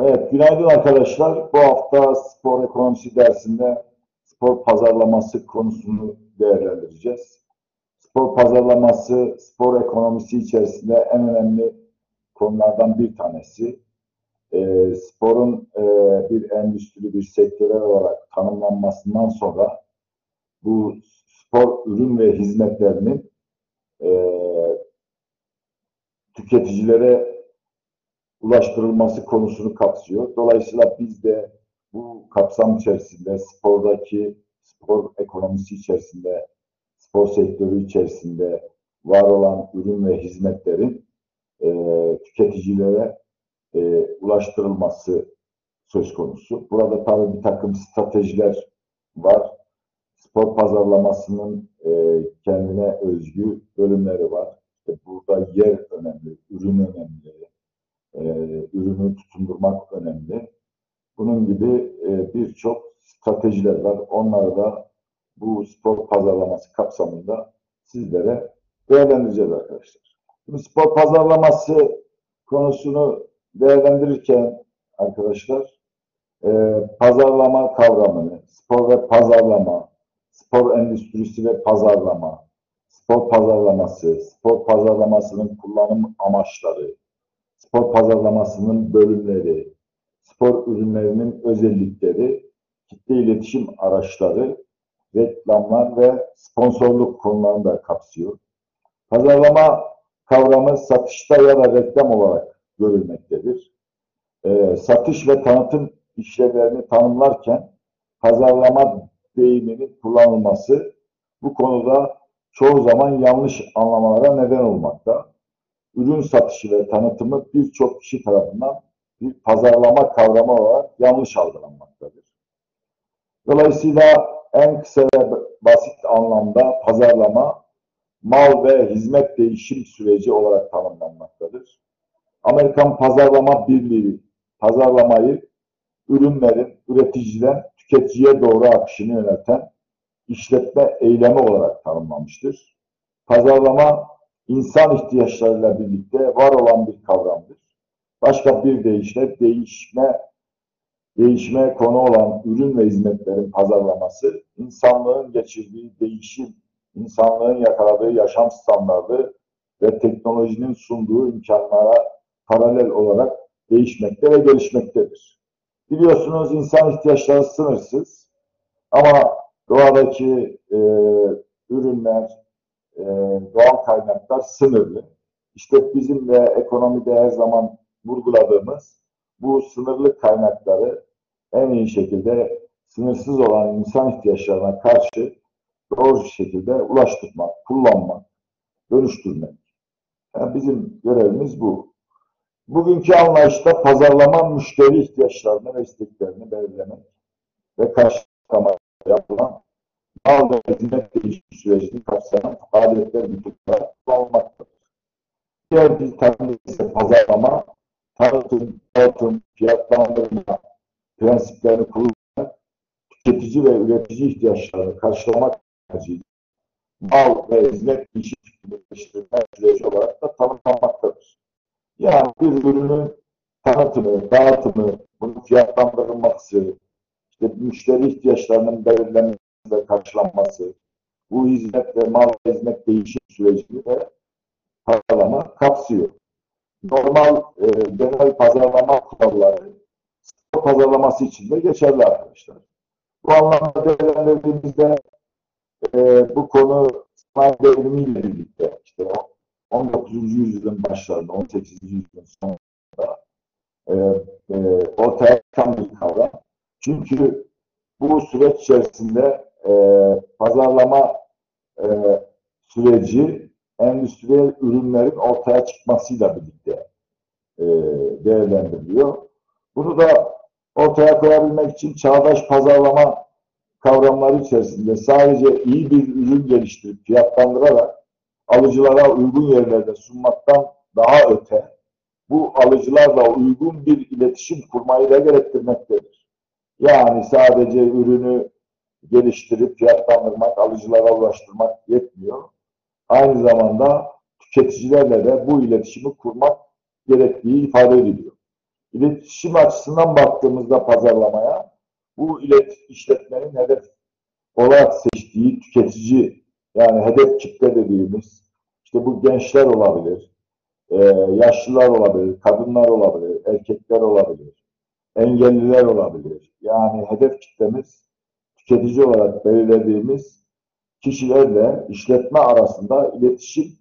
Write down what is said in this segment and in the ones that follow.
Evet, günaydın arkadaşlar. Bu hafta spor ekonomisi dersinde spor pazarlaması konusunu değerlendireceğiz. Spor pazarlaması, spor ekonomisi içerisinde en önemli konulardan bir tanesi. E, sporun e, bir endüstri, bir sektörel olarak tanımlanmasından sonra bu spor ürün ve hizmetlerinin e, tüketicilere ulaştırılması konusunu kapsıyor. Dolayısıyla biz de bu kapsam içerisinde spordaki, spor ekonomisi içerisinde, spor sektörü içerisinde var olan ürün ve hizmetlerin e, tüketicilere e, ulaştırılması söz konusu. Burada tabii bir takım stratejiler var. Spor pazarlamasının e, kendine özgü bölümleri var. İşte burada yer önemli, ürün önemli, e, ürünü tutundurmak önemli. Bunun gibi e, birçok stratejiler var. Onları da bu spor pazarlaması kapsamında sizlere değerlendireceğiz arkadaşlar. Şimdi spor pazarlaması konusunu değerlendirirken arkadaşlar e, pazarlama kavramını, spor ve pazarlama, spor endüstrisi ve pazarlama, spor pazarlaması, spor pazarlamasının kullanım amaçları, spor pazarlamasının bölümleri, spor ürünlerinin özellikleri, kitle iletişim araçları, reklamlar ve sponsorluk konularını da kapsıyor. Pazarlama kavramı satışta ya da reklam olarak görülmektedir. E, satış ve tanıtım işlevlerini tanımlarken pazarlama deyiminin kullanılması bu konuda çoğu zaman yanlış anlamalara neden olmakta ürün satışı ve tanıtımı birçok kişi tarafından bir pazarlama kavramı olarak yanlış algılanmaktadır. Dolayısıyla en kısa ve basit anlamda pazarlama mal ve hizmet değişim süreci olarak tanımlanmaktadır. Amerikan Pazarlama Birliği pazarlamayı ürünlerin üreticiden tüketiciye doğru akışını yöneten işletme eylemi olarak tanımlamıştır. Pazarlama insan ihtiyaçlarıyla birlikte var olan bir kavramdır. Başka bir deyişle değişme değişme konu olan ürün ve hizmetlerin pazarlaması, insanlığın geçirdiği değişim, insanlığın yakaladığı yaşam standardı ve teknolojinin sunduğu imkanlara paralel olarak değişmekte ve gelişmektedir. Biliyorsunuz insan ihtiyaçları sınırsız ama doğadaki e, ürünler, e, doğal kaynaklar sınırlı. İşte bizim de ekonomide her zaman vurguladığımız bu sınırlı kaynakları en iyi şekilde sınırsız olan insan ihtiyaçlarına karşı doğru şekilde ulaştırmak, kullanmak, dönüştürmek. Yani bizim görevimiz bu. Bugünkü anlayışta pazarlama müşteri ihtiyaçlarını ve isteklerini belirlemek ve karşılamak yapılan mal ve hizmet değişim sürecini kapsayan faaliyetler bütünler kullanılmaktadır. Diğer bir tanım ise pazarlama, tanıtım, dağıtım, fiyatlandırma prensiplerini kullanarak tüketici ve üretici ihtiyaçlarını karşılamak amacıyla mal ve hizmet değişim geliştirme süreci olarak da tanımlanmaktadır. Yani bir ürünün tanıtımı, dağıtımı, bunun fiyatlandırılması, işte müşteri ihtiyaçlarının belirlenmesi, ve karşılanması, bu hizmet ve mal hizmet değişim sürecini de pazarlama kapsıyor. Normal e, genel pazarlama kuralları spor pazarlaması için de geçerli arkadaşlar. Bu anlamda değerlendirdiğimizde e, bu konu sanayi devrimiyle birlikte işte 19. yüzyılın başlarında, 18. yüzyılın sonunda e, e, ortaya çıkan bir kavram. Çünkü bu süreç içerisinde e, pazarlama e, süreci endüstriyel ürünlerin ortaya çıkmasıyla birlikte e, değerlendiriliyor. Bunu da ortaya koyabilmek için çağdaş pazarlama kavramları içerisinde sadece iyi bir ürün geliştirip fiyatlandırarak alıcılara uygun yerlerde sunmaktan daha öte bu alıcılarla uygun bir iletişim kurmayı da gerektirmektedir. Yani sadece ürünü geliştirip fiyatlandırmak, alıcılara ulaştırmak yetmiyor. Aynı zamanda tüketicilerle de bu iletişimi kurmak gerektiği ifade ediliyor. İletişim açısından baktığımızda pazarlamaya bu ilet işletmenin hedef olarak seçtiği tüketici yani hedef kitle dediğimiz işte bu gençler olabilir, yaşlılar olabilir, kadınlar olabilir, erkekler olabilir, engelliler olabilir. Yani hedef kitlemiz tüketici olarak belirlediğimiz kişilerle işletme arasında iletişim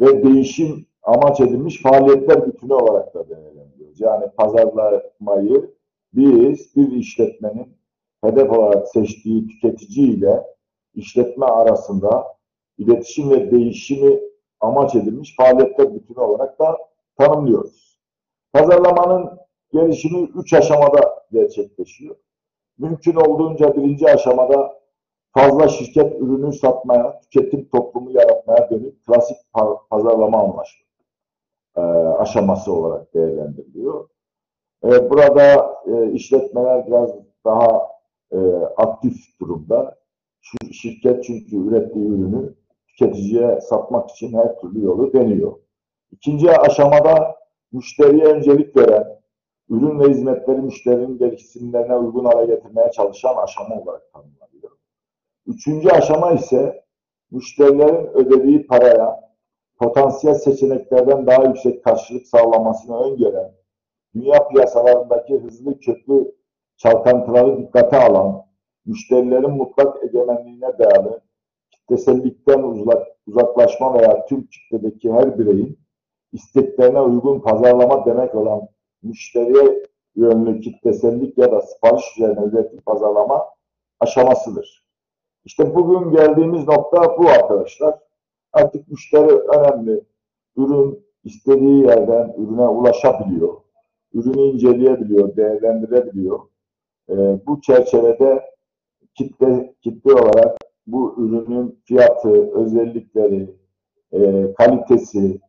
ve değişim amaç edilmiş faaliyetler bütünü olarak da değerlendiriyoruz. Yani pazarlamayı biz bir işletmenin hedef olarak seçtiği tüketici ile işletme arasında iletişim ve değişimi amaç edilmiş faaliyetler bütünü olarak da tanımlıyoruz. Pazarlamanın gelişimi üç aşamada gerçekleşiyor. Mümkün olduğunca birinci aşamada fazla şirket ürünü satmaya, tüketim toplumu yaratmaya dönük klasik pazarlama anlaşması e, aşaması olarak değerlendiriliyor. E, burada e, işletmeler biraz daha e, aktif durumda. Şu şirket çünkü ürettiği ürünü tüketiciye satmak için her türlü yolu deniyor. İkinci aşamada müşteriye öncelik veren, ürün ve hizmetleri müşterinin gereksinimlerine uygun hale getirmeye çalışan aşama olarak tanımlanıyor. Üçüncü aşama ise müşterilerin ödediği paraya potansiyel seçeneklerden daha yüksek karşılık sağlamasını öngören, dünya piyasalarındaki hızlı köklü çalkantıları dikkate alan, müşterilerin mutlak egemenliğine dayalı kitlesellikten uzak, uzaklaşma veya tüm kitledeki her bireyin isteklerine uygun pazarlama demek olan müşteriye yönlü kitlesellik ya da sipariş üzerine üretim pazarlama aşamasıdır. İşte bugün geldiğimiz nokta bu arkadaşlar. Artık müşteri önemli. Ürün istediği yerden ürüne ulaşabiliyor. Ürünü inceleyebiliyor, değerlendirebiliyor. E, bu çerçevede kitle kitle olarak bu ürünün fiyatı, özellikleri, e, kalitesi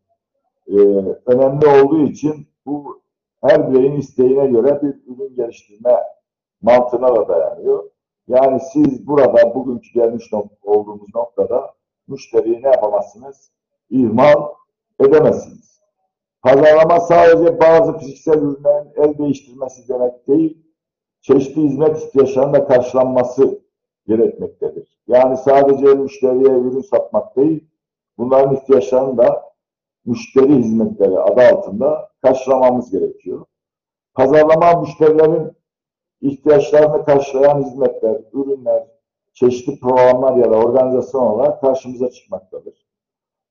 e, önemli olduğu için bu her bireyin isteğine göre bir ürün geliştirme mantığına da dayanıyor. Yani siz burada bugünkü gelmiş olduğumuz noktada müşteriyi ne yapamazsınız? İhmal edemezsiniz. Pazarlama sadece bazı fiziksel ürünlerin el değiştirmesi demek değil, çeşitli hizmet ihtiyaçlarının da karşılanması gerekmektedir. Yani sadece müşteriye ürün satmak değil, bunların ihtiyaçlarını da müşteri hizmetleri adı altında karşılamamız gerekiyor. Pazarlama müşterilerin ihtiyaçlarını karşılayan hizmetler, ürünler, çeşitli programlar ya da organizasyon olarak karşımıza çıkmaktadır.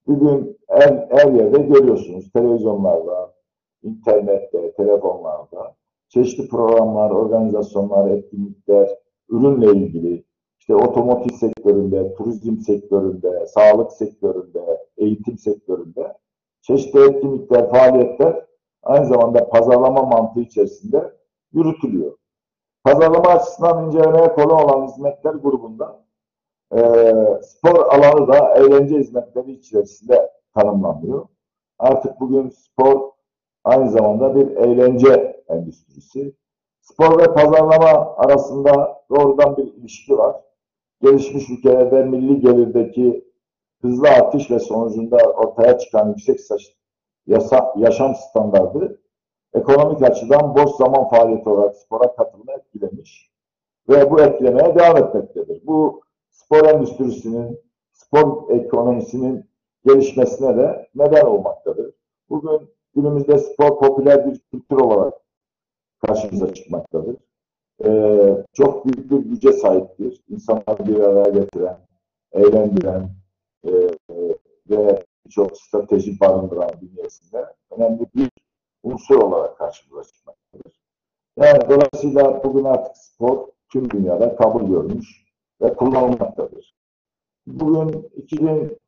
Bugün her, her yerde görüyorsunuz televizyonlarda, internette, telefonlarda çeşitli programlar, organizasyonlar, etkinlikler, ürünle ilgili işte otomotiv sektöründe, turizm sektöründe, sağlık sektöründe, eğitim sektöründe çeşitli etkinlikler, faaliyetler aynı zamanda pazarlama mantığı içerisinde yürütülüyor. Pazarlama açısından incelemeye kolay olan hizmetler grubunda e, spor alanı da eğlence hizmetleri içerisinde tanımlanıyor. Artık bugün spor aynı zamanda bir eğlence endüstrisi. Spor ve pazarlama arasında doğrudan bir ilişki var. Gelişmiş ülkelerde milli gelirdeki hızlı artış ve sonucunda ortaya çıkan yüksek yasa, yaşam standardı ekonomik açıdan boş zaman faaliyeti olarak spora katılımı etkilemiş ve bu etkilemeye devam etmektedir. Bu spor endüstrisinin, spor ekonomisinin gelişmesine de neden olmaktadır. Bugün günümüzde spor popüler bir kültür olarak karşımıza çıkmaktadır. Ee, çok büyük bir güce sahiptir. İnsanları bir araya getiren, eğlendiren e, ve çok strateji barındıran bünyesinde önemli bir unsur olarak karşımıza çıkmaktadır. Yani dolayısıyla bugün artık spor tüm dünyada kabul görmüş ve kullanılmaktadır. Bugün 2000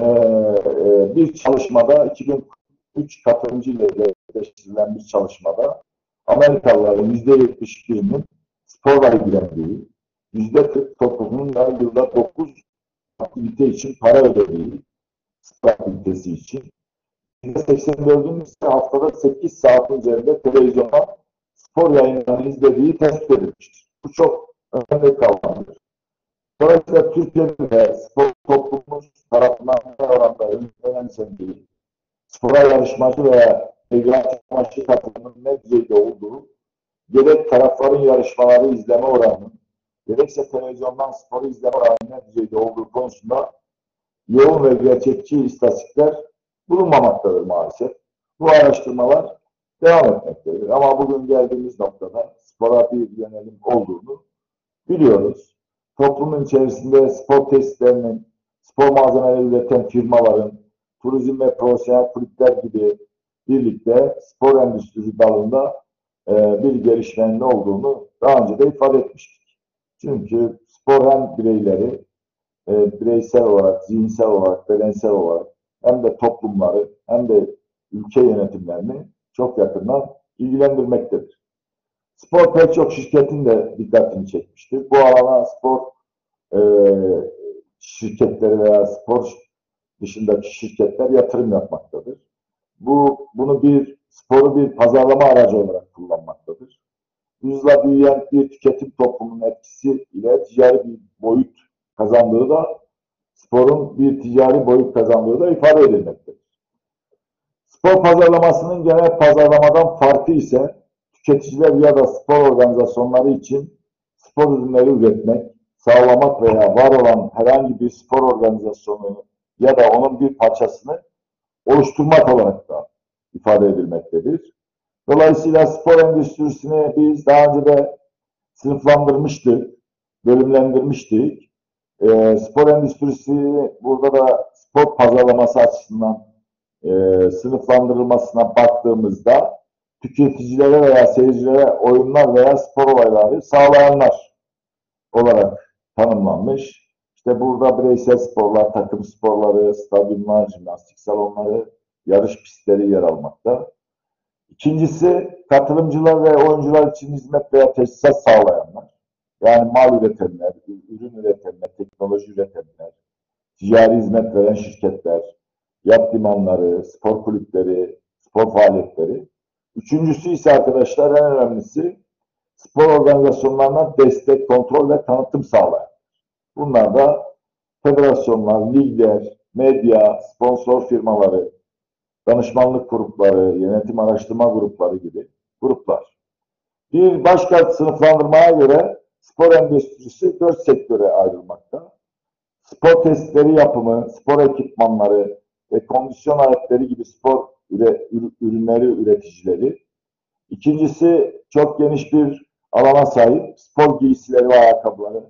e, e, bir çalışmada 2003 katılımcı ile gerçekleştirilen bir çalışmada Amerikalıların %71'inin sporla ilgilendiği, %49'unun da yılda 9 aktivite için para ödediği, spor aktivitesi için %84'ün ise haftada 8 saat üzerinde televizyonda spor yayınlarını izlediği tespit edilmiştir. Bu çok önemli kavramdır. Dolayısıyla Türkiye'de de spor toplumumuz tarafından oranda önemsendiği, spora yarışmacı veya amaçlı katılımın ne düzeyde olduğu, gerek tarafların yarışmaları izleme oranının, gerekse televizyondan sporu izleme oranının ne düzeyde olduğu konusunda yoğun ve gerçekçi istatistikler bulunmamaktadır maalesef. Bu araştırmalar devam etmektedir. Ama bugün geldiğimiz noktada spora bir yönelim olduğunu biliyoruz. Toplumun içerisinde spor testlerinin, spor malzemeleri üreten firmaların, turizm ve profesyonel kulüpler gibi birlikte spor endüstrisi dalında e, bir gelişmenin olduğunu daha önce de ifade etmiştik. Çünkü spor hem bireyleri e, bireysel olarak, zihinsel olarak, bedensel olarak hem de toplumları hem de ülke yönetimlerini çok yakından ilgilendirmektedir. Spor pek çok şirketin de dikkatini çekmiştir. Bu alana spor e, şirketleri veya spor dışındaki şirketler yatırım yapmaktadır. Bu bunu bir sporu bir pazarlama aracı olarak kullanmaktadır. Hızla büyüyen bir tüketim toplumunun etkisi ile ticari bir boyut kazandığı da sporun bir ticari boyut kazandığı da ifade edilmektedir. Spor pazarlamasının genel pazarlamadan farkı ise tüketiciler ya da spor organizasyonları için spor ürünleri üretmek, sağlamak veya var olan herhangi bir spor organizasyonu ya da onun bir parçasını oluşturmak olarak da ifade edilmektedir. Dolayısıyla spor endüstrisini biz daha önce de sınıflandırmıştık, bölümlendirmiştik. E, spor endüstrisi burada da spor pazarlaması açısından e, sınıflandırılmasına baktığımızda tüketicilere veya seyircilere oyunlar veya spor olayları sağlayanlar olarak tanımlanmış. İşte burada bireysel sporlar, takım sporları, stadyumlar, jimnastik salonları, yarış pistleri yer almakta. İkincisi katılımcılar ve oyuncular için hizmet veya tesisat sağlayanlar. Yani mal üretenler, ürün üretenler, teknoloji üretenler, ticari hizmet veren şirketler, yat limanları, spor kulüpleri, spor faaliyetleri. Üçüncüsü ise arkadaşlar en önemlisi spor organizasyonlarına destek, kontrol ve tanıtım sağlayan. Bunlar da federasyonlar, ligler, medya, sponsor firmaları, danışmanlık grupları, yönetim araştırma grupları gibi gruplar. Bir başka sınıflandırmaya göre spor endüstrisi dört sektöre ayrılmakta. Spor testleri yapımı, spor ekipmanları ve kondisyon aletleri gibi spor üre, ürünleri üreticileri. İkincisi çok geniş bir alana sahip spor giysileri ve ayakkabıları,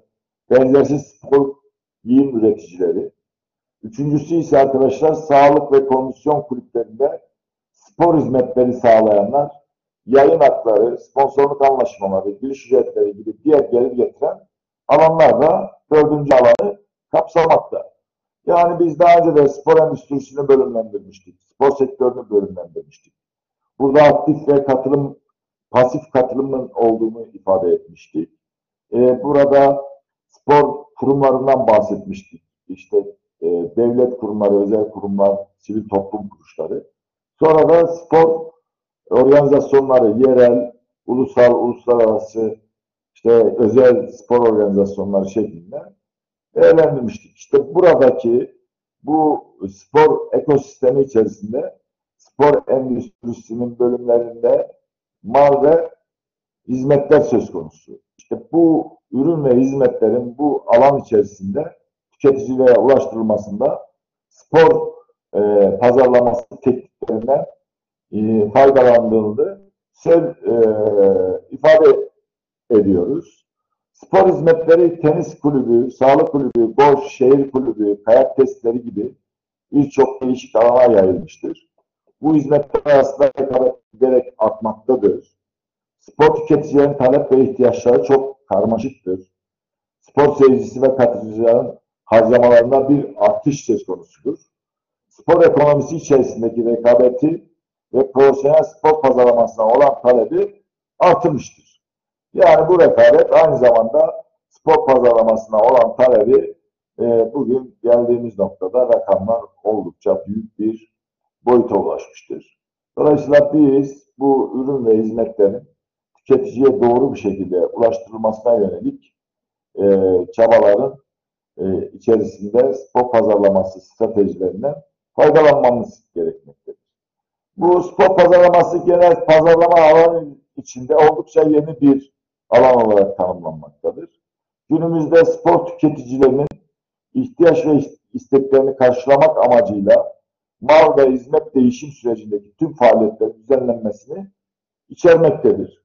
benzersiz spor giyim üreticileri. Üçüncüsü ise arkadaşlar sağlık ve kondisyon kulüplerinde spor hizmetleri sağlayanlar, yayın hakları, sponsorluk anlaşmaları, giriş ücretleri gibi diğer gelir getiren alanlar da dördüncü alanı kapsamakta. Yani biz daha önce de spor endüstrisini bölümlendirmiştik. Spor sektörünü bölümlendirmiştik. Burada aktif ve katılım, pasif katılımın olduğunu ifade etmiştik. Ee, burada spor kurumlarından bahsetmiştik. İşte e, devlet kurumları, özel kurumlar, sivil toplum kuruluşları. Sonra da spor organizasyonları, yerel, ulusal, uluslararası, işte özel spor organizasyonları şeklinde değerlendirmiştik. İşte buradaki bu spor ekosistemi içerisinde spor endüstrisinin bölümlerinde mal ve hizmetler söz konusu. İşte bu ürün ve hizmetlerin bu alan içerisinde tüketicilere ulaştırılmasında spor e, pazarlaması tekniklerinden e, faydalandığını söz, e, ifade ediyoruz. Spor hizmetleri tenis kulübü, sağlık kulübü, golf, şehir kulübü, kayak testleri gibi birçok değişik alana yayılmıştır. Bu hizmetler arasında giderek artmaktadır. Spor tüketicilerin talep ve ihtiyaçları çok karmaşıktır. Spor seyircisi ve katılımcıların harcamalarında bir artış söz konusudur. Spor ekonomisi içerisindeki rekabeti ve profesyonel spor pazarlamasına olan talebi artmıştır. Yani bu rekabet aynı zamanda spor pazarlamasına olan talebi e, bugün geldiğimiz noktada rakamlar oldukça büyük bir boyuta ulaşmıştır. Dolayısıyla biz bu ürün ve hizmetlerin tüketiciye doğru bir şekilde ulaştırılmasına yönelik e, çabaların e, içerisinde spor pazarlaması stratejilerinden faydalanmamız gerekmektedir. Bu spor pazarlaması genel pazarlama alanı içinde oldukça yeni bir alan olarak tanımlanmaktadır. Günümüzde spor tüketicilerinin ihtiyaç ve isteklerini karşılamak amacıyla mal ve hizmet değişim sürecindeki tüm faaliyetlerin düzenlenmesini içermektedir.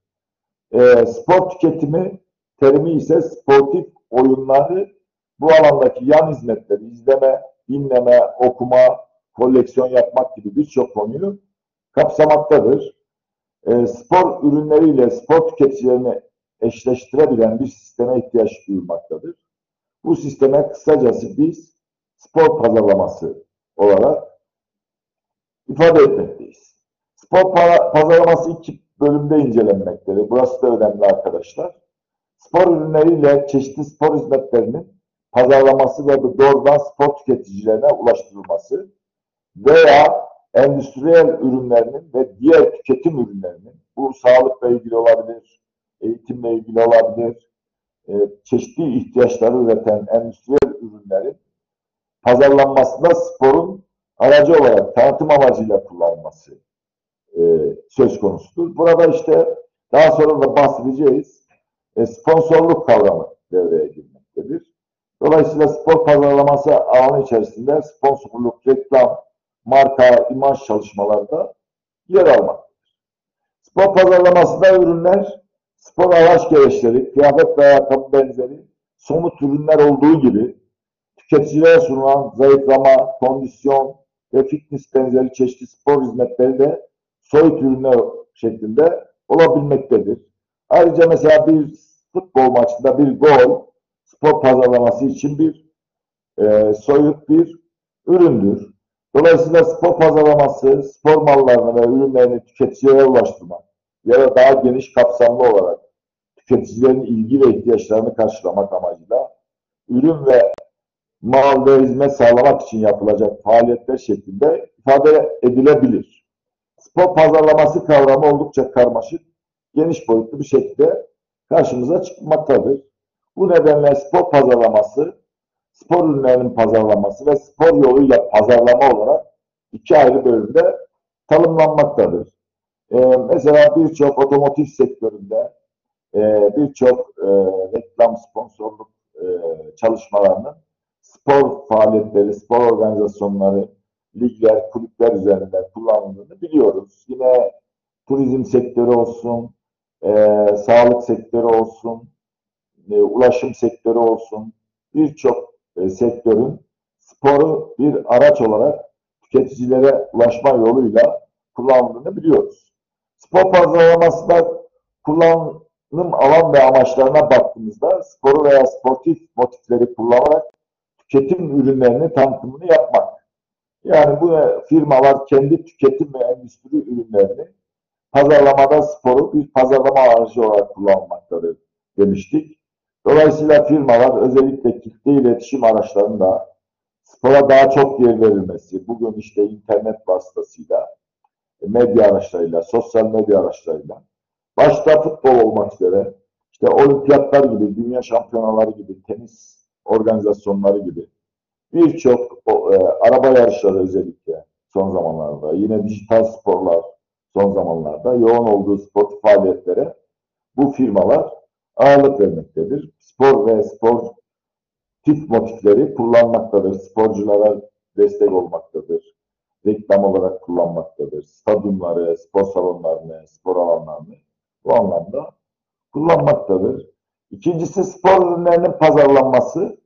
E, spor tüketimi terimi ise sportif oyunları bu alandaki yan hizmetleri izleme, dinleme, okuma, koleksiyon yapmak gibi birçok konuyu kapsamaktadır. E, spor ürünleriyle spor tüketicilerini eşleştirebilen bir sisteme ihtiyaç duyulmaktadır. Bu sisteme kısacası biz spor pazarlaması olarak ifade etmekteyiz. Spor pazarlaması iki bölümde incelenmektedir. Burası da önemli arkadaşlar. Spor ürünleriyle çeşitli spor hizmetlerinin pazarlaması ve doğrudan spor tüketicilerine ulaştırılması veya endüstriyel ürünlerinin ve diğer tüketim ürünlerinin, bu sağlıkla ilgili olabilir, eğitimle ilgili olabilir, e, çeşitli ihtiyaçları üreten endüstriyel ürünlerin pazarlanmasında sporun aracı olarak tanıtım amacıyla kullanılması e, söz konusudur. Burada işte daha sonra da bahsedeceğiz. E, sponsorluk kavramı devreye girmektedir. Dolayısıyla spor pazarlaması alanı içerisinde sponsorluk, reklam, marka, imaj çalışmalarda yer almaktadır. Spor pazarlamasında ürünler, spor araç gereçleri, kıyafet ve ayakkabı benzeri somut ürünler olduğu gibi tüketicilere sunulan zayıflama, kondisyon ve fitness benzeri çeşitli spor hizmetleri de soyut ürünler şeklinde olabilmektedir. Ayrıca mesela bir futbol maçında bir gol spor pazarlaması için bir e, soyut bir üründür. Dolayısıyla spor pazarlaması, spor mallarını ve ürünlerini tüketicilere ulaştırmak ya da daha geniş kapsamlı olarak tüketicilerin ilgi ve ihtiyaçlarını karşılamak amacıyla ürün ve mal ve hizmet sağlamak için yapılacak faaliyetler şeklinde ifade edilebilir. Spor pazarlaması kavramı oldukça karmaşık, geniş boyutlu bir şekilde karşımıza çıkmaktadır. Bu nedenle spor pazarlaması, spor ürünlerinin pazarlaması ve spor yoluyla pazarlama olarak iki ayrı bölümde tanımlanmaktadır. Ee, mesela birçok otomotiv sektöründe e, birçok e, reklam sponsorluk e, çalışmalarının spor faaliyetleri, spor organizasyonları, ligler, kulüpler üzerinde kullanıldığını biliyoruz. Yine turizm sektörü olsun, e, sağlık sektörü olsun, e, ulaşım sektörü olsun, birçok e, sektörün sporu bir araç olarak tüketicilere ulaşma yoluyla kullanıldığını biliyoruz. Spor pazarlamasında kullanım alan ve amaçlarına baktığımızda sporu veya sportif motifleri kullanarak tüketim ürünlerini tanıtımını yapmak. Yani bu firmalar kendi tüketim ve endüstri ürünlerini pazarlamada sporu bir pazarlama aracı olarak kullanmaktadır demiştik. Dolayısıyla firmalar özellikle kitle iletişim araçlarında spora daha çok yer verilmesi, bugün işte internet vasıtasıyla, medya araçlarıyla, sosyal medya araçlarıyla, başta futbol olmak üzere, işte olimpiyatlar gibi, dünya şampiyonaları gibi, tenis organizasyonları gibi birçok e, araba yarışları özellikle son zamanlarda, yine dijital sporlar son zamanlarda yoğun olduğu spor faaliyetlere bu firmalar ağırlık vermektedir. Spor ve spor tip motifleri kullanmaktadır. Sporculara destek olmaktadır. Reklam olarak kullanmaktadır. Stadyumları, spor salonlarını, spor alanlarını bu anlamda kullanmaktadır. İkincisi spor ürünlerinin pazarlanması.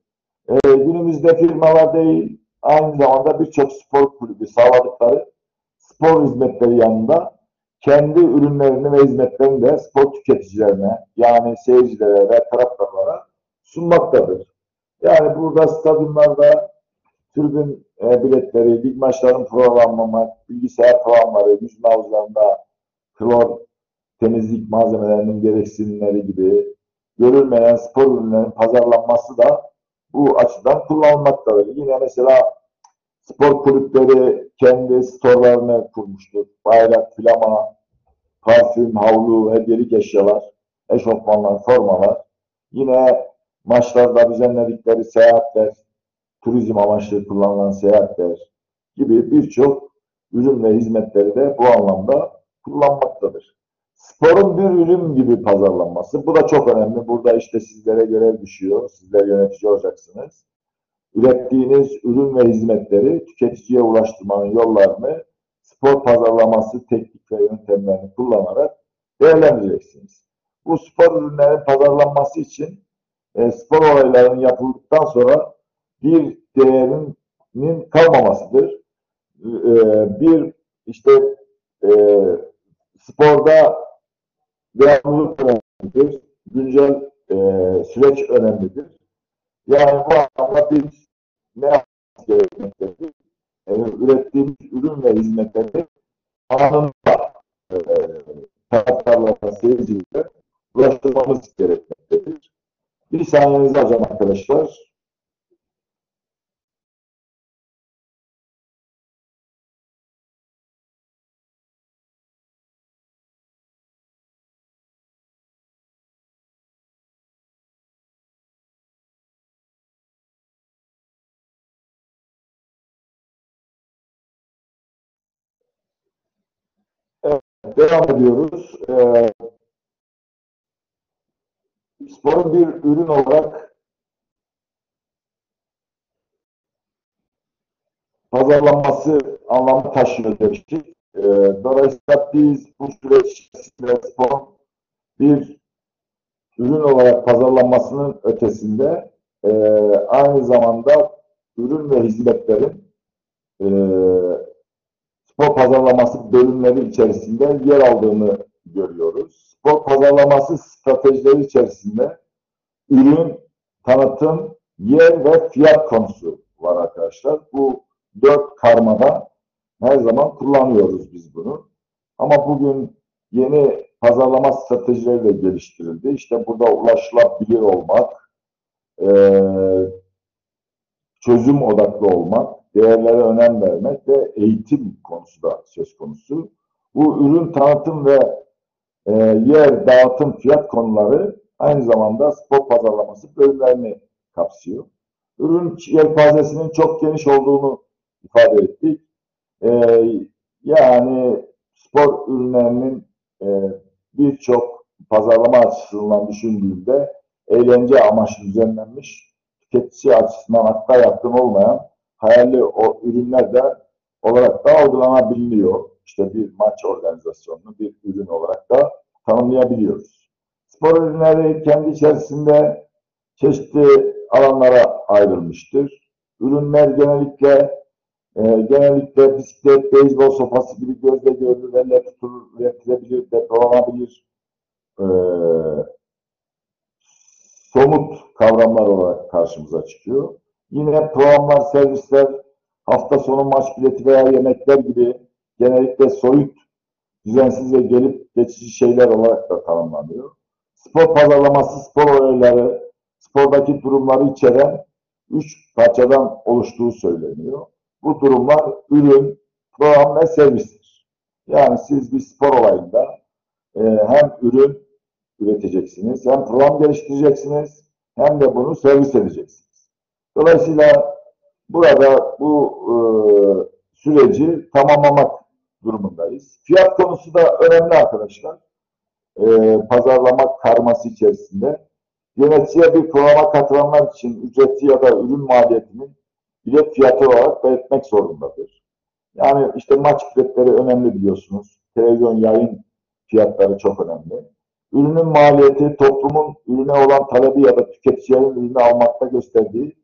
Ee, günümüzde firmalar değil, aynı zamanda birçok spor kulübü sağladıkları spor hizmetleri yanında kendi ürünlerini ve hizmetlerini de spor tüketicilerine yani seyircilere ve taraftarlara sunmaktadır. Yani burada stadyumlarda tribün e, biletleri, lig maçların programlamak, bilgisayar programları, yüzme havuzlarında klor temizlik malzemelerinin gereksinimleri gibi görülmeyen spor ürünlerinin pazarlanması da bu açıdan kullanılmaktadır. Yine mesela spor kulüpleri kendi storlarını kurmuştur. Bayrak, flama, parfüm, havlu, hediyelik eşyalar, eşofmanlar, formalar. Yine maçlarda düzenledikleri seyahatler, turizm amaçlı kullanılan seyahatler gibi birçok ürün ve hizmetleri de bu anlamda kullanmaktadır. Sporun bir ürün gibi pazarlanması, bu da çok önemli. Burada işte sizlere görev düşüyor, sizler yönetici olacaksınız. Ürettiğiniz ürün ve hizmetleri tüketiciye ulaştırmanın yollarını spor pazarlaması teknik ve yöntemlerini kullanarak değerlendireceksiniz. Bu spor ürünlerin pazarlanması için e, spor olaylarının yapıldıktan sonra bir değerinin kalmamasıdır. E, bir işte e, sporda devamlılık önemlidir. Güncel e, süreç önemlidir. Yani bu anlamda biz ne yapmamız gerekmektedir? E, ürettiğimiz ürün ve hizmetleri anında e, taraftarlara, seyircilere ulaştırmamız gerekmektedir. Bir saniyenizi alacağım arkadaşlar. Devam ediyoruz. Ee, sporun bir ürün olarak pazarlanması anlamı taşıyor demiştik. Ee, dolayısıyla biz bu süreç sporun bir ürün olarak pazarlanmasının ötesinde e, aynı zamanda ürün ve hizmetlerin e, spor pazarlaması bölümleri içerisinde yer aldığını görüyoruz. Spor pazarlaması stratejileri içerisinde ürün, tanıtım, yer ve fiyat konusu var arkadaşlar. Bu dört karmada her zaman kullanıyoruz biz bunu. Ama bugün yeni pazarlama stratejileri de geliştirildi. İşte burada ulaşılabilir olmak, çözüm odaklı olmak, değerlere önem vermek ve eğitim konusu da söz konusu. Bu ürün tanıtım ve e, yer, dağıtım, fiyat konuları aynı zamanda spor pazarlaması bölümlerini kapsıyor. Ürün yelpazesinin çok geniş olduğunu ifade ettik. E, yani spor ürünlerinin e, birçok pazarlama açısından düşündüğünde eğlence amaçlı düzenlenmiş, tüketici açısından hatta yakın olmayan hayali o ürünler de olarak da algılanabiliyor. İşte bir maç organizasyonunu bir ürün olarak da tanımlayabiliyoruz. Spor ürünleri kendi içerisinde çeşitli alanlara ayrılmıştır. Ürünler genellikle e, genellikle bisiklet, beyzbol sopası gibi gözle görülür, elle tutulur, üretilebilir, depolanabilir, e, somut kavramlar olarak karşımıza çıkıyor. Yine programlar, servisler, hafta sonu maç bileti veya yemekler gibi genellikle soyut, düzensiz ve gelip geçici şeyler olarak da tanımlanıyor. Spor pazarlaması, spor olayları, spordaki durumları içeren üç parçadan oluştuğu söyleniyor. Bu durumlar ürün, program ve servistir. Yani siz bir spor olayında e, hem ürün üreteceksiniz, hem program geliştireceksiniz, hem de bunu servis edeceksiniz. Dolayısıyla burada bu e, süreci tamamlamak durumundayız. Fiyat konusu da önemli arkadaşlar. E, pazarlama karması içerisinde. Yöneticiye bir programa katılanlar için ücreti ya da ürün maliyetinin bilet fiyatı olarak belirtmek zorundadır. Yani işte maç biletleri önemli biliyorsunuz. Televizyon yayın fiyatları çok önemli. Ürünün maliyeti toplumun ürüne olan talebi ya da tüketicilerin ürünü almakta gösterdiği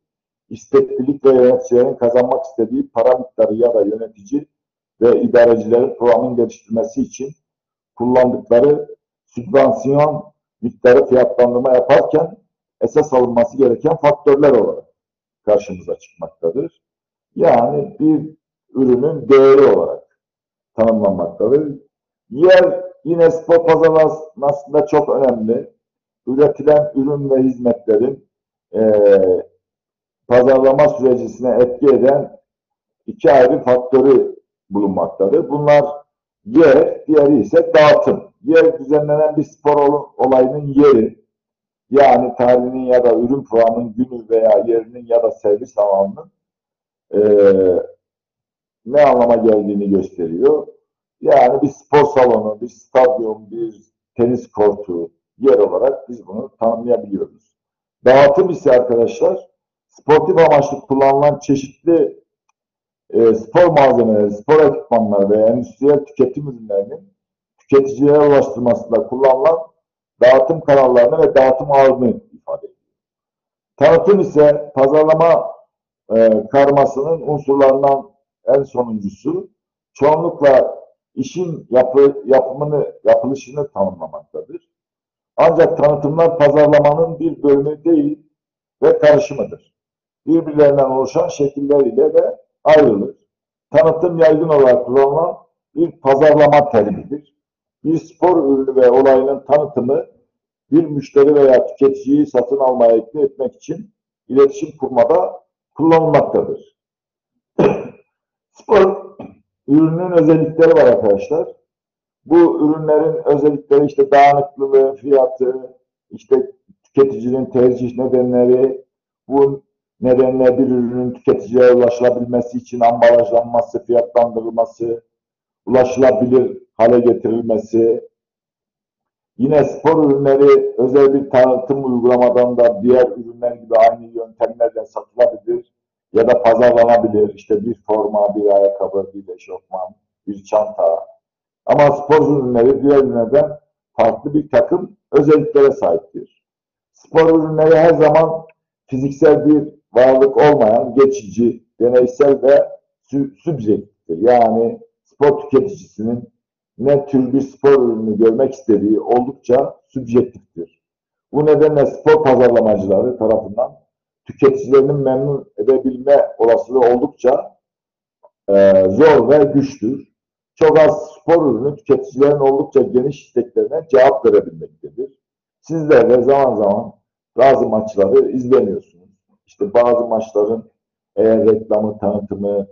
isteklilik ve yöneticilerin kazanmak istediği para miktarı ya da yönetici ve idarecilerin programın geliştirmesi için kullandıkları sübvansiyon miktarı fiyatlandırma yaparken esas alınması gereken faktörler olarak karşımıza çıkmaktadır. Yani bir ürünün değeri olarak tanımlanmaktadır. Yer yine spor pazarlamasında çok önemli. Üretilen ürün ve hizmetlerin e, pazarlama sürecisine etki eden iki ayrı faktörü bulunmaktadır. Bunlar yer, diğeri ise dağıtım. Yer düzenlenen bir spor olayının yeri, yani tarihinin ya da ürün programının günü veya yerinin ya da servis alanının e, ne anlama geldiğini gösteriyor. Yani bir spor salonu, bir stadyum, bir tenis kortu yer olarak biz bunu tanımlayabiliyoruz. Dağıtım ise arkadaşlar sportif amaçlı kullanılan çeşitli e, spor malzemeleri, spor ekipmanları ve endüstriyel tüketim ürünlerinin tüketicilere ulaştırmasında kullanılan dağıtım kanallarını ve dağıtım ağını ifade ediyor. Tanıtım ise pazarlama e, karmasının unsurlarından en sonuncusu çoğunlukla işin yapı, yapımını, yapılışını tanımlamaktadır. Ancak tanıtımlar pazarlamanın bir bölümü değil ve karışımıdır. Birbirlerinden oluşan şekilleriyle de ayrılır. Tanıtım yaygın olarak kullanılan bir pazarlama terimidir. Bir spor ürünü ve olayının tanıtımı bir müşteri veya tüketiciyi satın almaya ikna etmek için iletişim kurmada kullanılmaktadır. spor ürünün özellikleri var arkadaşlar. Bu ürünlerin özellikleri işte dağınıklılığı, fiyatı, işte tüketicinin tercih nedenleri, bu nedenle bir ürünün tüketiciye ulaşılabilmesi için ambalajlanması, fiyatlandırılması, ulaşılabilir hale getirilmesi, yine spor ürünleri özel bir tanıtım uygulamadan da diğer ürünler gibi aynı yöntemlerle satılabilir ya da pazarlanabilir. İşte bir forma, bir ayakkabı, bir eşofman, bir çanta. Ama spor ürünleri diğer ürünlerden farklı bir takım özelliklere sahiptir. Spor ürünleri her zaman fiziksel bir varlık olmayan, geçici, deneysel ve sübjektiftir. Yani spor tüketicisinin ne tür bir spor ürünü görmek istediği oldukça sübjektiftir. Bu nedenle spor pazarlamacıları tarafından tüketicilerinin memnun edebilme olasılığı oldukça e, zor ve güçtür. Çok az spor ürünü tüketicilerin oldukça geniş isteklerine cevap verebilmektedir. Sizler de zaman zaman bazı maçları izlemiyorsunuz. İşte bazı maçların eğer reklamı, tanıtımı,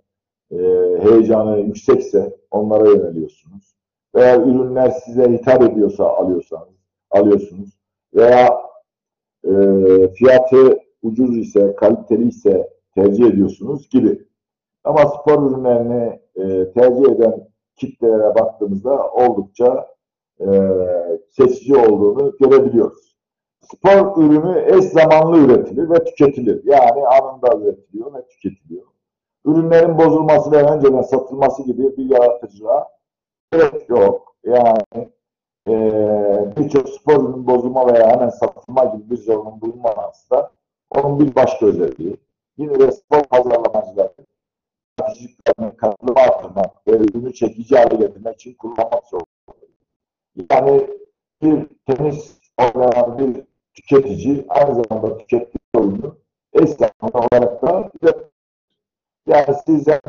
e, heyecanı yüksekse onlara yöneliyorsunuz. Veya ürünler size hitap ediyorsa alıyorsanız, alıyorsunuz. Veya e, fiyatı ucuz ise, kaliteli ise tercih ediyorsunuz gibi. Ama spor ürünlerini e, tercih eden kitlelere baktığımızda oldukça e, seçici olduğunu görebiliyoruz spor ürünü eş zamanlı üretilir ve tüketilir. Yani anında üretiliyor ve tüketiliyor. Ürünlerin bozulması ve önceden satılması gibi bir yaratıcılığa gerek yok. Yani e, birçok spor ürünün bozulma veya hemen satılma gibi bir zorunun bulunmaması da onun bir başka özelliği. Yine de spor pazarlamacıları yaratıcılıklarını katılımı artırmak ve ürünü çekici hale getirmek için kullanmak zorunda. Yani bir tenis oynayan bir tüketici aynı zamanda tükettiği eş zamanlı olarak da yani sizler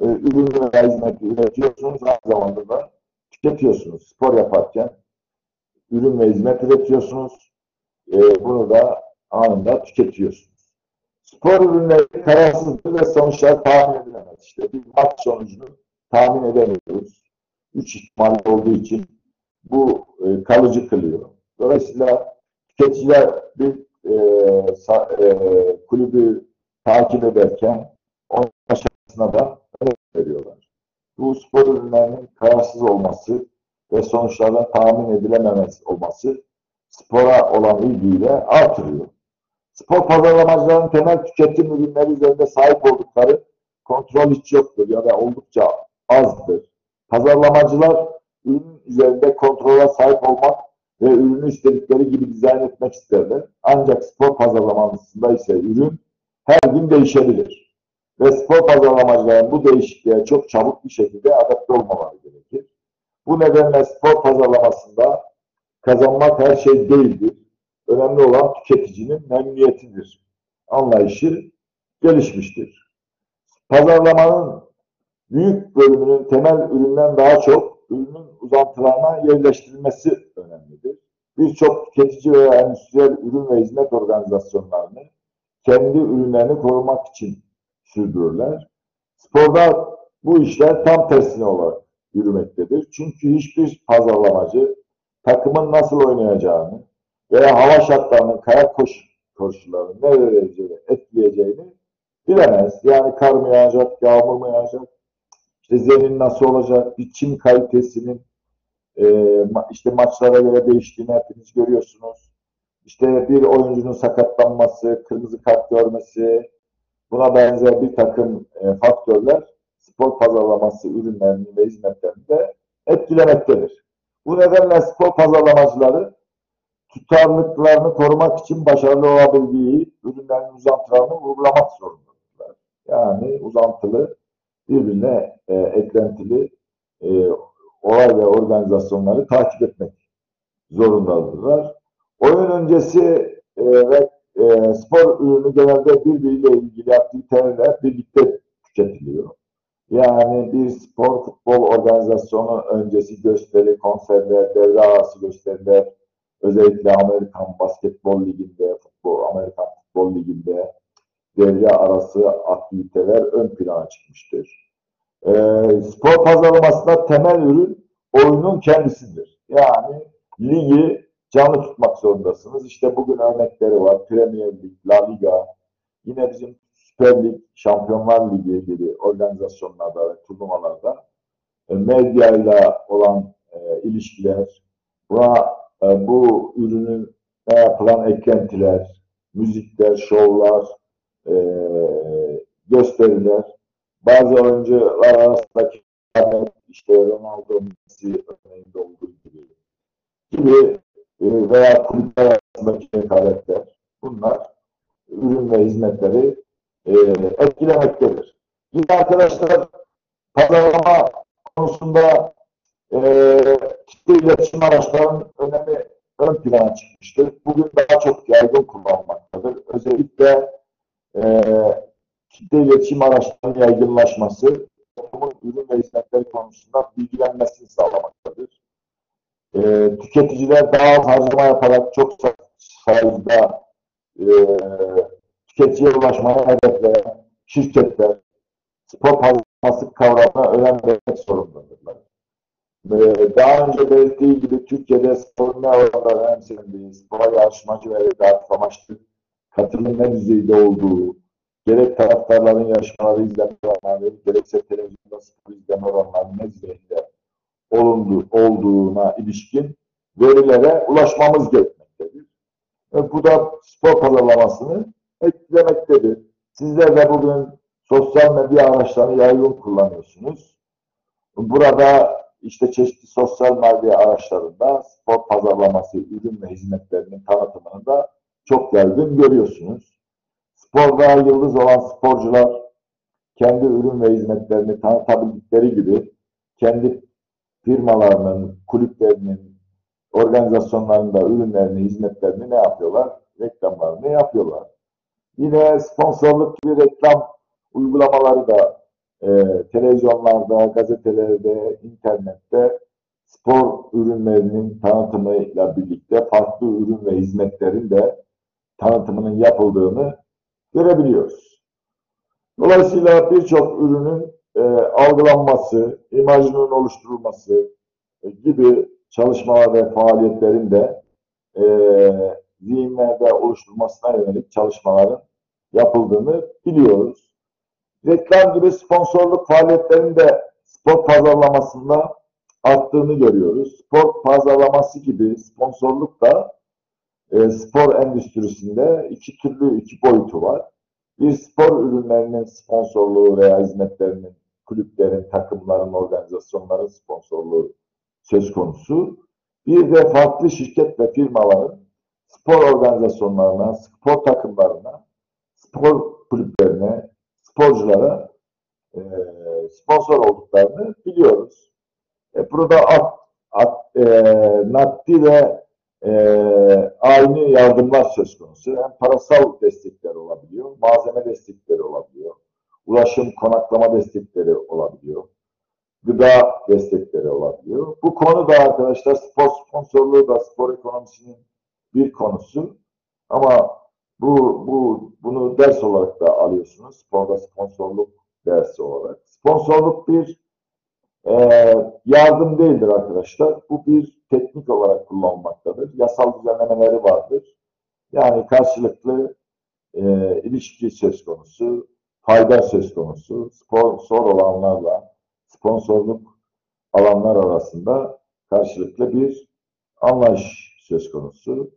e, ürün veya hizmeti üretiyorsunuz aynı zamanda da tüketiyorsunuz. Spor yaparken ürün ve hizmet üretiyorsunuz. E, bunu da anında tüketiyorsunuz. Spor ürünleri kararsızdır ve sonuçlar tahmin edilemez. İşte bir maç sonucunu tahmin edemiyoruz. Üç ihtimal olduğu için bu e, kalıcı kılıyor. Dolayısıyla tüketiciler bir e, sa, e, kulübü takip ederken onun aşamasına da veriyorlar. Bu spor ürünlerinin kararsız olması ve sonuçlardan tahmin edilememesi olması spora olan ilgiyle artırıyor. Spor pazarlamacıların temel tüketim ürünleri üzerinde sahip oldukları kontrol hiç yoktur ya da oldukça azdır. Pazarlamacılar ürün üzerinde kontrola sahip olmak ve ürünü istedikleri gibi dizayn etmek isterler. Ancak spor pazarlamasında ise ürün her gün değişebilir. Ve spor pazarlamacıların bu değişikliğe çok çabuk bir şekilde adapte olmaları gerekir. Bu nedenle spor pazarlamasında kazanmak her şey değildir. Önemli olan tüketicinin memnuniyetidir. Anlayışı gelişmiştir. Pazarlamanın büyük bölümünün temel üründen daha çok ürünün uzantılarına yerleştirilmesi önemlidir. Birçok tüketici veya endüstriyel ürün ve hizmet organizasyonlarını kendi ürünlerini korumak için sürdürürler. Sporda bu işler tam tersine olarak yürümektedir. Çünkü hiçbir pazarlamacı takımın nasıl oynayacağını veya hava şartlarının kayak koş koşullarını ne derece etkileyeceğini bilemez. Yani kar mı yağacak, yağmur mu yağacak, zemin nasıl olacak, biçim kalitesinin e, işte maçlara göre değiştiğini hepiniz görüyorsunuz. İşte bir oyuncunun sakatlanması, kırmızı kart görmesi, buna benzer bir takım e, faktörler spor pazarlaması ürünlerini ve hizmetlerini de etkilemektedir. Bu nedenle spor pazarlamacıları tutarlılıklarını korumak için başarılı olabildiği ürünlerin uzantılarını vurgulamak zorundadırlar. Yani uzantılı, birbirine e, eklentili e, olay ve organizasyonları takip etmek zorundadırlar. Oyun öncesi e, ve e, spor ürünü genelde birbiriyle ilgili aktivitelerle birlikte tüketiliyor. Yani bir spor futbol organizasyonu öncesi gösteri, konserler, devre arası gösteriler, özellikle Amerikan Basketbol Ligi'nde, futbol, Amerikan Futbol Ligi'nde devre arası aktiviteler ön plana çıkmıştır. E, spor pazarlamasında temel ürün oyunun kendisidir. Yani ligi canlı tutmak zorundasınız. İşte bugün örnekleri var. Premier Lig, La Liga, yine bizim Süper Lig, Şampiyonlar Ligi gibi organizasyonlarda ve turnuvalarda e, medyayla olan e, ilişkiler, buna, e, bu ürünün yapılan eklentiler, müzikler, şovlar, e, gösteriler, bazı oyuncular arasındaki işte Ronaldo Messi örneğinde olduğu gibi gibi e, veya kulüpler arasındaki rekabetler bunlar ürün ve hizmetleri e, etkilemektedir. Yine arkadaşlar pazarlama konusunda e, kitle iletişim araçlarının önemi ön plana çıkmıştır. Bugün daha çok yaygın kullanılmaktadır. Özellikle e, kitle iletişim araçlarının yaygınlaşması toplumun ürün ve hizmetleri konusunda bilgilenmesini sağlamaktadır. E, tüketiciler daha az harcama yaparak çok sayıda e, tüketiciye ulaşmaya hedefleyen şirketler spor pazarlaması kavramına önem vermek zorundadırlar. Ee, daha önce belirttiği gibi Türkiye'de sporun ne oranda önemsendiği, spora yarışmacı ve rekabet amaçlı katılım ne düzeyde olduğu, gerek taraftarların yarışmaları izleme oranları, gerekse televizyonda spor izleme oranları ne düzeyde olundu, olduğuna ilişkin verilere ulaşmamız gerekmektedir. Ve bu da spor pazarlamasını etkilemektedir. Sizler de bugün sosyal medya araçlarını yaygın kullanıyorsunuz. Burada işte çeşitli sosyal medya araçlarında spor pazarlaması, ürün ve hizmetlerinin tanıtımını da çok yaygın görüyorsunuz. Sporda yıldız olan sporcular kendi ürün ve hizmetlerini tanıtabildikleri gibi kendi firmalarının, kulüplerinin, organizasyonlarında ürünlerini, hizmetlerini ne yapıyorlar? Reklamlarını yapıyorlar. Yine sponsorluk gibi reklam uygulamaları da e, televizyonlarda, gazetelerde, internette spor ürünlerinin tanıtımıyla birlikte farklı ürün ve hizmetlerin de tanıtımının yapıldığını görebiliyoruz. Dolayısıyla birçok ürünün e, algılanması, imajının oluşturulması e, gibi çalışmalar ve faaliyetlerin de e, zihinlerde oluşturulmasına yönelik çalışmaların yapıldığını biliyoruz. Reklam gibi sponsorluk faaliyetlerinin de spor pazarlamasında arttığını görüyoruz. Spor pazarlaması gibi sponsorluk da e, spor endüstrisinde iki türlü iki boyutu var. Bir spor ürünlerinin sponsorluğu veya hizmetlerinin kulüplerin, takımların, organizasyonların sponsorluğu söz konusu. Bir de farklı şirket ve firmaların spor organizasyonlarına, spor takımlarına, spor kulüplerine, sporculara e, sponsor olduklarını biliyoruz. E, burada at, at, e, nakdi ve e, aynı yardımlar söz konusu. Hem parasal destekler olabiliyor, malzeme destekleri olabiliyor, ulaşım, konaklama destekleri olabiliyor, gıda destekleri olabiliyor. Bu konu da arkadaşlar spor sponsorluğu da spor ekonomisinin bir konusu. Ama bu, bu bunu ders olarak da alıyorsunuz. Sporda sponsorluk dersi olarak. Sponsorluk bir e, yardım değildir arkadaşlar. Bu bir teknik olarak kullanılmaktadır. Yasal düzenlemeleri vardır. Yani karşılıklı e, ilişki söz konusu, fayda söz konusu, sponsor olanlarla sponsorluk alanlar arasında karşılıklı bir anlayış söz konusu.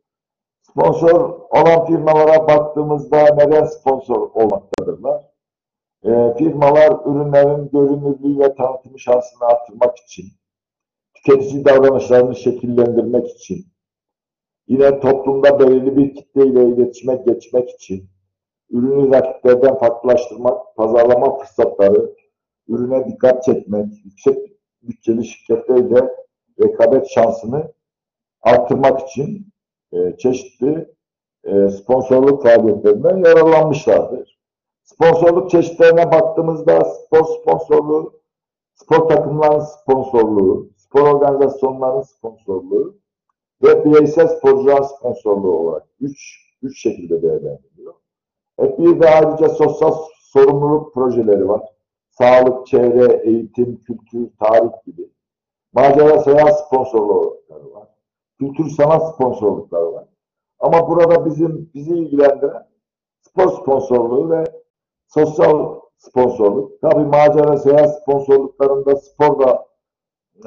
Sponsor olan firmalara baktığımızda neden sponsor olmaktadırlar? E, firmalar ürünlerin görünürlüğü ve tanıtım şansını arttırmak için, tüketici davranışlarını şekillendirmek için, yine toplumda belirli bir kitleyle iletişime geçmek için, ürünü rakiplerden farklılaştırmak, pazarlama fırsatları, ürüne dikkat çekmek, yüksek bütçeli şirketlerle rekabet şansını arttırmak için e, çeşitli e, sponsorluk faaliyetlerinden yararlanmışlardır. Sponsorluk çeşitlerine baktığımızda spor sponsorluğu, spor takımlarının sponsorluğu, spor organizasyonlarının sponsorluğu ve bireysel sporcuların sponsorluğu olarak üç, üç şekilde değerlendiriliyor. E bir de ayrıca sosyal sorumluluk projeleri var. Sağlık, çevre, eğitim, kültür, tarih gibi. Macera seyahat sponsorlukları var. Kültür sanat sponsorlukları var. Ama burada bizim bizi ilgilendiren spor sponsorluğu ve sosyal sponsorluk. Tabi macera seyahat sponsorluklarında spor da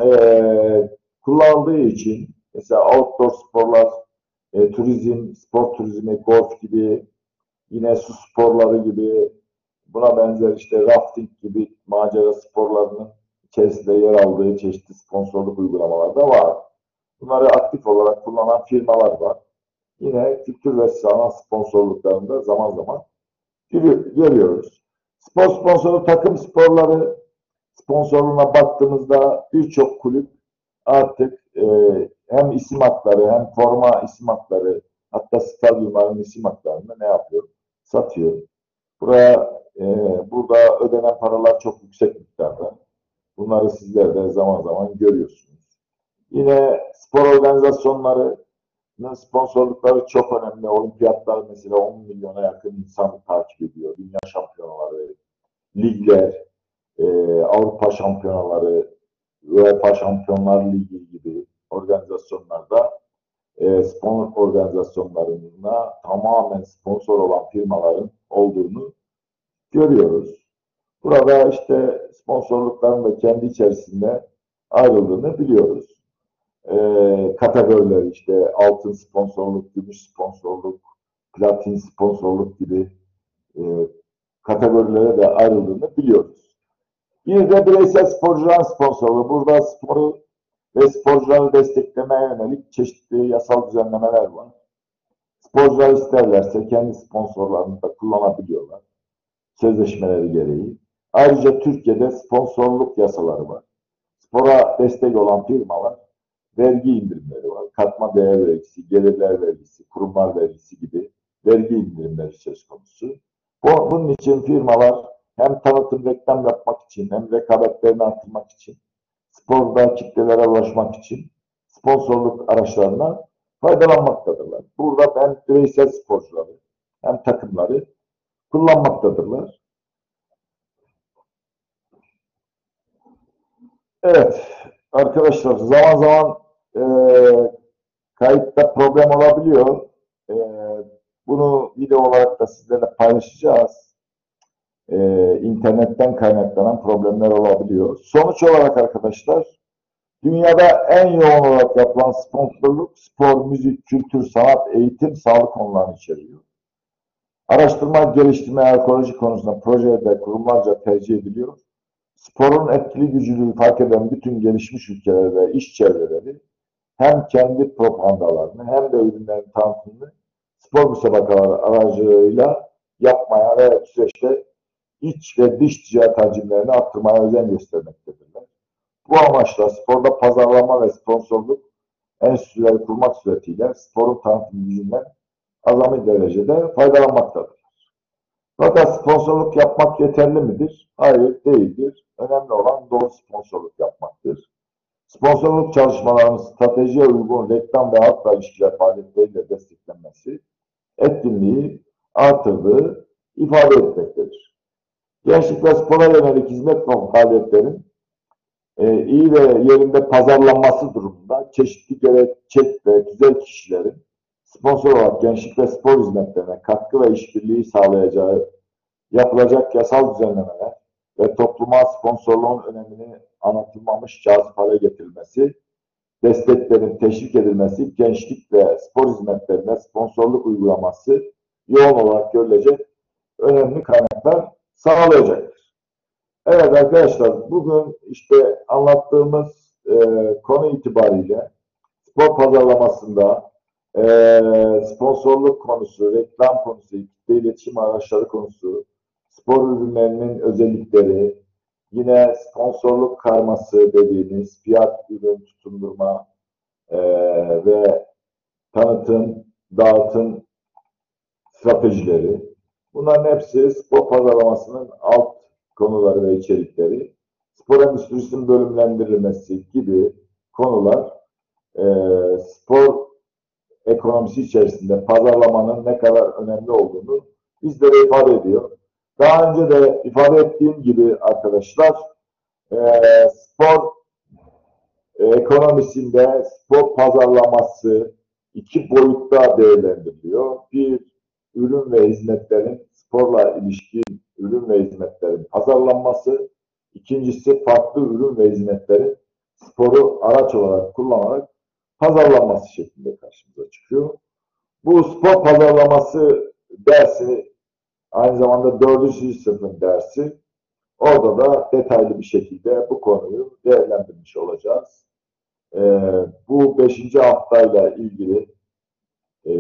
e, kullanıldığı için mesela outdoor sporlar, e, turizm, spor turizmi, golf gibi yine su sporları gibi buna benzer işte rafting gibi macera sporlarının içerisinde yer aldığı çeşitli sponsorluk uygulamalar da var. Bunları aktif olarak kullanan firmalar var. Yine kültür ve sanat sponsorluklarında zaman zaman görüyoruz. Spor sponsoru takım sporları sponsorluğuna baktığımızda birçok kulüp artık e, hem isim hakları hem forma isim hakları hatta stadyumların isim haklarını ne yapıyor? Satıyor. Buraya e, burada ödenen paralar çok yüksek miktarda. Bunları sizler de zaman zaman görüyorsunuz. Yine spor organizasyonları sponsorlukları çok önemli. Olimpiyatlar mesela 10 milyona yakın insan takip ediyor. Dünya şampiyonaları, ligler, e, Avrupa şampiyonaları, UEFA Şampiyonlar Ligi gibi organizasyonlarda e, sponsor organizasyonlarına tamamen sponsor olan firmaların olduğunu görüyoruz. Burada işte sponsorlukların da kendi içerisinde ayrıldığını biliyoruz e, kategoriler işte altın sponsorluk, gümüş sponsorluk, platin sponsorluk gibi e, kategorilere de ayrıldığını biliyoruz. Bir de bireysel sporcuların sponsorluğu. Burada sporu ve sporcuları desteklemeye yönelik çeşitli yasal düzenlemeler var. Sporcular isterlerse kendi sponsorlarını da kullanabiliyorlar. Sözleşmeleri gereği. Ayrıca Türkiye'de sponsorluk yasaları var. Spora destek olan firmalar vergi indirimleri var. Katma değer vergisi, gelirler vergisi, kurumlar vergisi gibi vergi indirimleri söz konusu. Bu, bunun için firmalar hem tanıtım reklam yapmak için hem rekabetlerini arttırmak için sporda kitlelere ulaşmak için sponsorluk araçlarına faydalanmaktadırlar. Burada ben bireysel sporcuları hem takımları kullanmaktadırlar. Evet arkadaşlar zaman zaman e, kayıtta problem olabiliyor. E, bunu video olarak da sizlerle paylaşacağız. E, internetten kaynaklanan problemler olabiliyor. Sonuç olarak arkadaşlar dünyada en yoğun olarak yapılan sponsorluk spor, müzik, kültür, sanat, eğitim, sağlık konularını içeriyor. Araştırma, geliştirme, ekoloji konusunda projede kurumlarca tercih ediliyor. Sporun etkili gücünü fark eden bütün gelişmiş ülkeler ve iş çevreleri hem kendi propagandalarını hem de ürünlerin tanıtımını spor müsabakaları aracılığıyla yapmaya ve süreçte iç ve dış ticaret hacimlerini arttırmaya özen göstermektedirler. Bu amaçla sporda pazarlama ve sponsorluk enstitüleri kurmak suretiyle sporun tanıtım gücünden azami derecede faydalanmaktadır. Fakat sponsorluk yapmak yeterli midir? Hayır, değildir. Önemli olan doğru sponsorluk yapmaktır. Sponsorluk çalışmalarının stratejiye uygun reklam ve halkla ilişkiler faaliyetleriyle desteklenmesi etkinliği artırdığı ifade etmektedir. Gençlik ve spora yönelik hizmet faaliyetlerin e, iyi ve yerinde pazarlanması durumunda çeşitli gerekçek ve güzel kişilerin sponsor olarak gençlik ve spor hizmetlerine katkı ve işbirliği sağlayacağı yapılacak yasal düzenlemeler ve topluma sponsorluğun önemini anlatılmamış cazip hale getirilmesi, desteklerin teşvik edilmesi, gençlik ve spor hizmetlerine sponsorluk uygulaması yoğun olarak görülecek önemli kaynaklar sağlayacaktır. Evet arkadaşlar bugün işte anlattığımız e, konu itibariyle spor pazarlamasında e, sponsorluk konusu, reklam konusu, kitle iletişim araçları konusu, spor ürünlerinin özellikleri, yine sponsorluk karması dediğimiz fiyat, ürün, tutundurma e, ve tanıtım, dağıtım stratejileri. Bunların hepsi spor pazarlamasının alt konuları ve içerikleri. Spor endüstrisinin bölümlendirilmesi gibi konular e, spor ekonomisi içerisinde pazarlamanın ne kadar önemli olduğunu bizlere ifade ediyor. Daha önce de ifade ettiğim gibi arkadaşlar e, spor ekonomisinde spor pazarlaması iki boyutta değerlendiriliyor. Bir, ürün ve hizmetlerin sporla ilişkin ürün ve hizmetlerin pazarlanması. İkincisi farklı ürün ve hizmetlerin sporu araç olarak kullanarak pazarlanması şeklinde karşımıza çıkıyor. Bu spor pazarlaması dersi aynı zamanda dördüncü sınıfın dersi. Orada da detaylı bir şekilde bu konuyu değerlendirmiş olacağız. Ee, bu beşinci haftayla ilgili e,